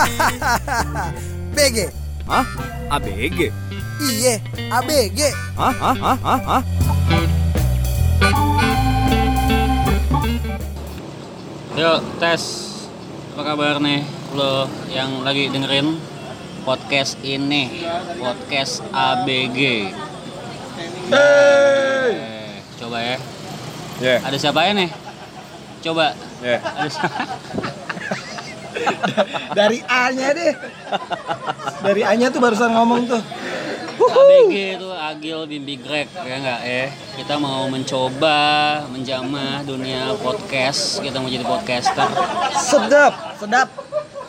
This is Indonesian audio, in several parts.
BG. Hah? ABG? Iye, ABG. Hah? Hah? Hah? Hah? Hah? Yuk tes Apa kabar nih Lo yang lagi dengerin Podcast ini Podcast ABG Eh, Coba ya Ya. Ada siapa ya nih? Coba Ya. Ada siapa? Dari A-nya deh. Dari A-nya tuh barusan ngomong tuh. ABG itu Agil Bimbi Greg ya enggak ya Kita mau mencoba menjamah dunia podcast Kita mau jadi podcaster Sedap. Sedap.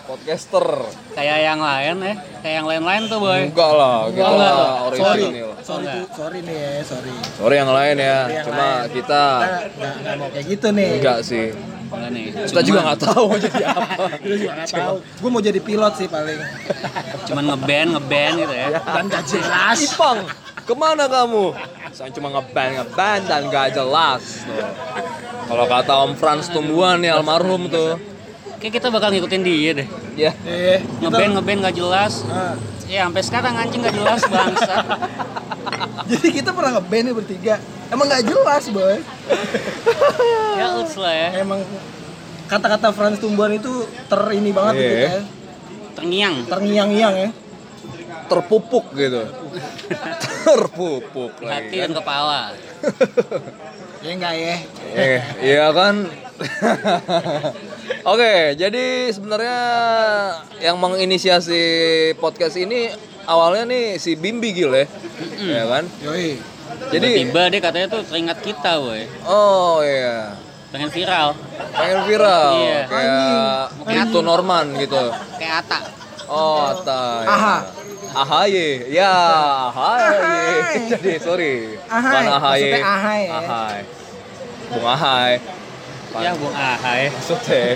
Podcaster. Kayak yang lain ya Kayak yang lain-lain tuh boy Enggak lah, kita Enggak. lah Sorry. original. Sorry, Enggak. tuh, sorry nih ya, sorry. Sorry yang lain ya. Yang Cuma lain. kita nggak mau kayak gitu nih. enggak sih. Enggak nih Kita Cuman- juga nggak tahu mau jadi apa. Gue juga nggak tahu. Gue mau jadi pilot sih paling. Cuman ngeband, ngeband gitu ya Dan gak jelas. Ipang, ke mana kamu? Saya cuma ngeband ngeband dan gak jelas. Tuh. Kalau kata Om Frans Tumbuhan nih almarhum tuh. Kayak kita bakal ngikutin dia deh Ya. Eh, Ngeband, ngeband gak jelas Nah, Ya sampai sekarang anjing gak jelas bangsa jadi kita pernah ngeband nih bertiga. Emang nggak jelas, boy. Ya uts lah ya Emang kata-kata Franz Tumbuhan itu ter ini banget Iya. gitu ya. Terngiang Terngiang-ngiang ya. Terpupuk gitu. Terpupuk lagi Hati kan. dan kepala Ya enggak ya. Eh, iya kan? Oke, jadi sebenarnya yang menginisiasi podcast ini awalnya nih si Bimbi Gil ya. Ya kan? Yoi. Jadi Tiba-tiba dia katanya tuh teringat kita boy oh iya. Pengen viral Pengen viral Iya. kayak itu Norman gitu. Kayak Ata Oh, Atai. Aha. Ahaye. Ya, Ahaye. Ahai. Jadi sorry. Ahai. Bukan Ahaye. Maksudnya Ahai ya. Ahai. Bung Ahai. Ya Bung Ahai Maksudnya.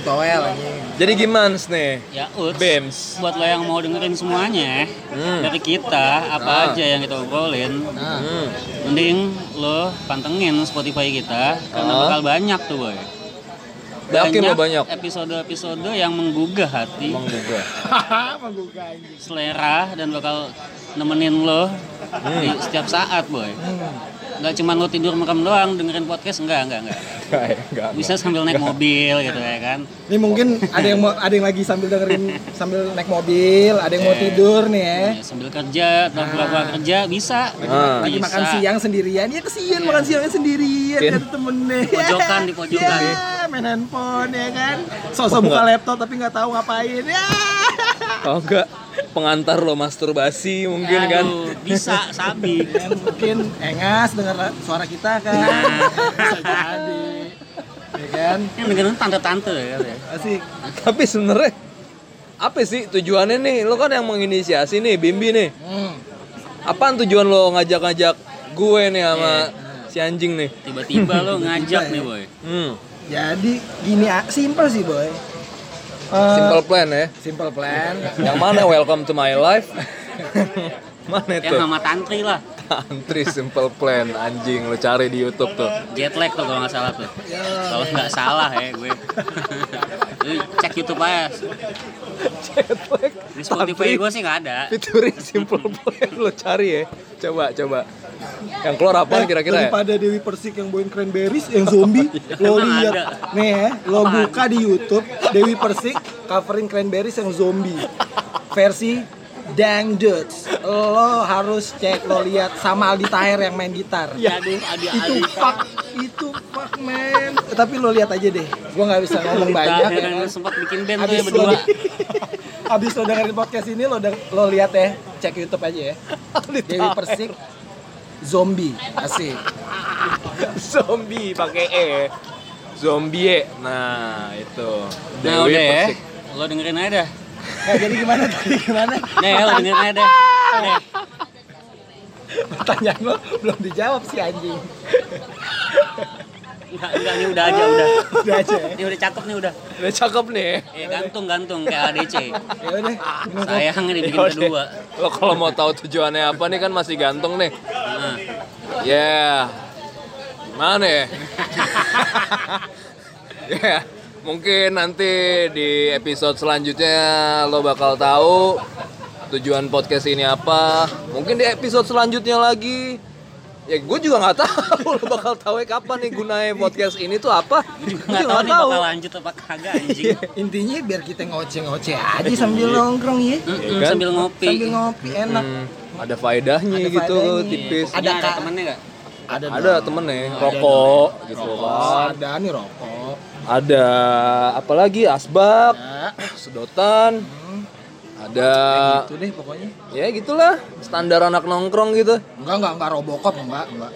Toel anjing. Jadi gimana nih? Ya uts Bems. Buat lo yang mau dengerin semuanya Hmm. Dari kita Apa Ah. aja yang kita obrolin Nah, Hmm. Mending lo pantengin Spotify kita Karena Ah. bakal banyak tuh boy Yakin lo banyak? episode-episode yang menggugah hati menggugah anjing. selera dan bakal nemenin lo Hmm. di setiap saat boy Hmm. Nggak cuma lo tidur merem doang dengerin podcast enggak enggak enggak Enggak, enggak. bisa sambil naik mobil gitu ya kan Ini mungkin ada yang mau ada yang lagi sambil dengerin sambil naik mobil, ada yang mau Eh. tidur nih ya. Ya, sambil kerja atau pura-pura kerja bisa Ah. Lagi Bisa. makan siang sendirian, ya kesian makan siangnya sendirian Iya. kata temennya. Pojokan, di pojokan. Ya, main handphone ya kan. Sosok buka laptop tapi nggak tahu ngapain. Ya. Kalau enggak pengantar lo masturbasi mungkin kan. Aduh, bisa sabi Ya, mungkin engas dengar suara kita kan. Nah. Bisa jadi. Ya kan? yang dengerin tante-tante ya kan ya. Asik. Tapi sebenarnya apa sih tujuannya nih? Lo kan yang menginisiasi nih, Bimbi nih. Hmm. Apaan tujuan lo ngajak-ngajak gue nih sama Iya. si anjing nih? tiba-tiba lo ngajak nih boy Hmm. Jadi gini simple sih boy. Eh, Simple plan ya. simple plan. Yang mana welcome to my life? mana itu? yang sama tantri lah Antri simple plan anjing lo cari di YouTube tuh. jet lag tuh kalau nggak salah tuh kalau nggak salah ya gue Lu cek YouTube aja Jetlag. di Spotify gue sih nggak ada Featuring simple plan lo cari ya. Coba coba. Yang keluar apa kira-kira ya? daripada Dewi Persik yang bawain cranberries yang zombie. Lo Emang lihat. nih ya lo buka di YouTube Dewi Persik covering cranberries yang zombie. Versi dangdut lo harus cek lo lihat sama Aldi Taher yang main gitar. Ya aduh itu fuck itu fuck man. Tapi lo lihat aja deh. Gua nggak bisa ngomong banyak. ya kan? sempat bikin band tuh Abis ya lo, berdua. abis lo dengerin podcast ini lo lo lihat ya. Cek YouTube aja ya. Dewi Persik zombie asik Zombie pakai E. Zombie. Nah, itu. nah Dewi udah ya Persik. lo dengerin aja dah nah, jadi gimana tadi gimana nih lo dengerin aja dah Nih. pertanyaan lo belum dijawab sih anjing enggak enggak ini udah aja udah udah aja ya ini udah cakep nih udah Udah cakep nih. eh gantung gantung kayak ADC ya udah sayang ini bikin Yaudah. kedua Lo kalau mau tahu tujuannya apa nih kan masih gantung nih. Nah, Ya. Gimana ya? Ya. Mungkin nanti di episode selanjutnya lo bakal tahu tujuan podcast ini apa. Mungkin di episode selanjutnya lagi ya gue juga nggak tahu lo bakal tahu kapan nih gunanya podcast ini tuh apa. Gue Nggak tahu nih bakal lanjut apa kagak anjing. Intinya biar kita ngoceh-ngoceh aja sambil nongkrong ya. Kan? Sambil ngopi. Sambil ngopi enak. Hmm, ada faedahnya Ada gitu faedahnya. tipis. Ada Ada, ada Kak. temennya nggak? Ada Ada dong. temennya Ada rokok gitu Oh, kan. ada nih rokok. Ada apalagi asbak, Ya. sedotan. Hmm, Ada gitu deh pokoknya. ya gitulah standar anak nongkrong gitu. Enggak, enggak, enggak robokop, enggak, enggak.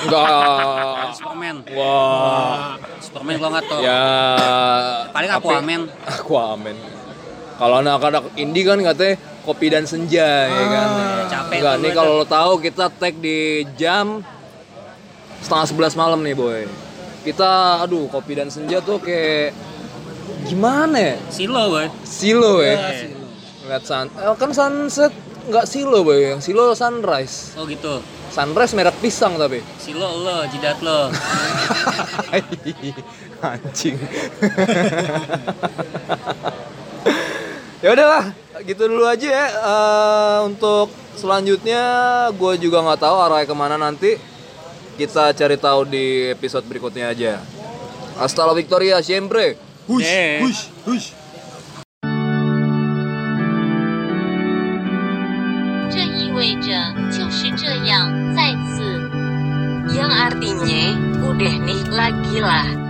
Enggak. Superman. Wah. Superman kalau nggak tau. Ya Paling tapi- Aquaman. Aquaman. Kalau anak-anak indie kan katanya kopi dan senja ya kan. capek Enggak, nih kalau lo tahu kita tag di jam setengah sebelas malam nih boy. Kita aduh kopi dan senja tuh kayak gimana ya? Silo boy. Silo ya. Iya. Ngeliat sun, eh, kan sunset nggak silo boy, yang silo sunrise. Oh gitu. Sunrise merek pisang tapi. Silo lo, jidat lo. Anjing. ya udahlah, gitu dulu aja ya. Uh, untuk selanjutnya gue juga nggak tahu arahnya ke mana nanti. Kita cari tahu di episode berikutnya aja. Hasta la victoria siempre. Hush yeah. hush hush. yang artinya udah nih lagi lah.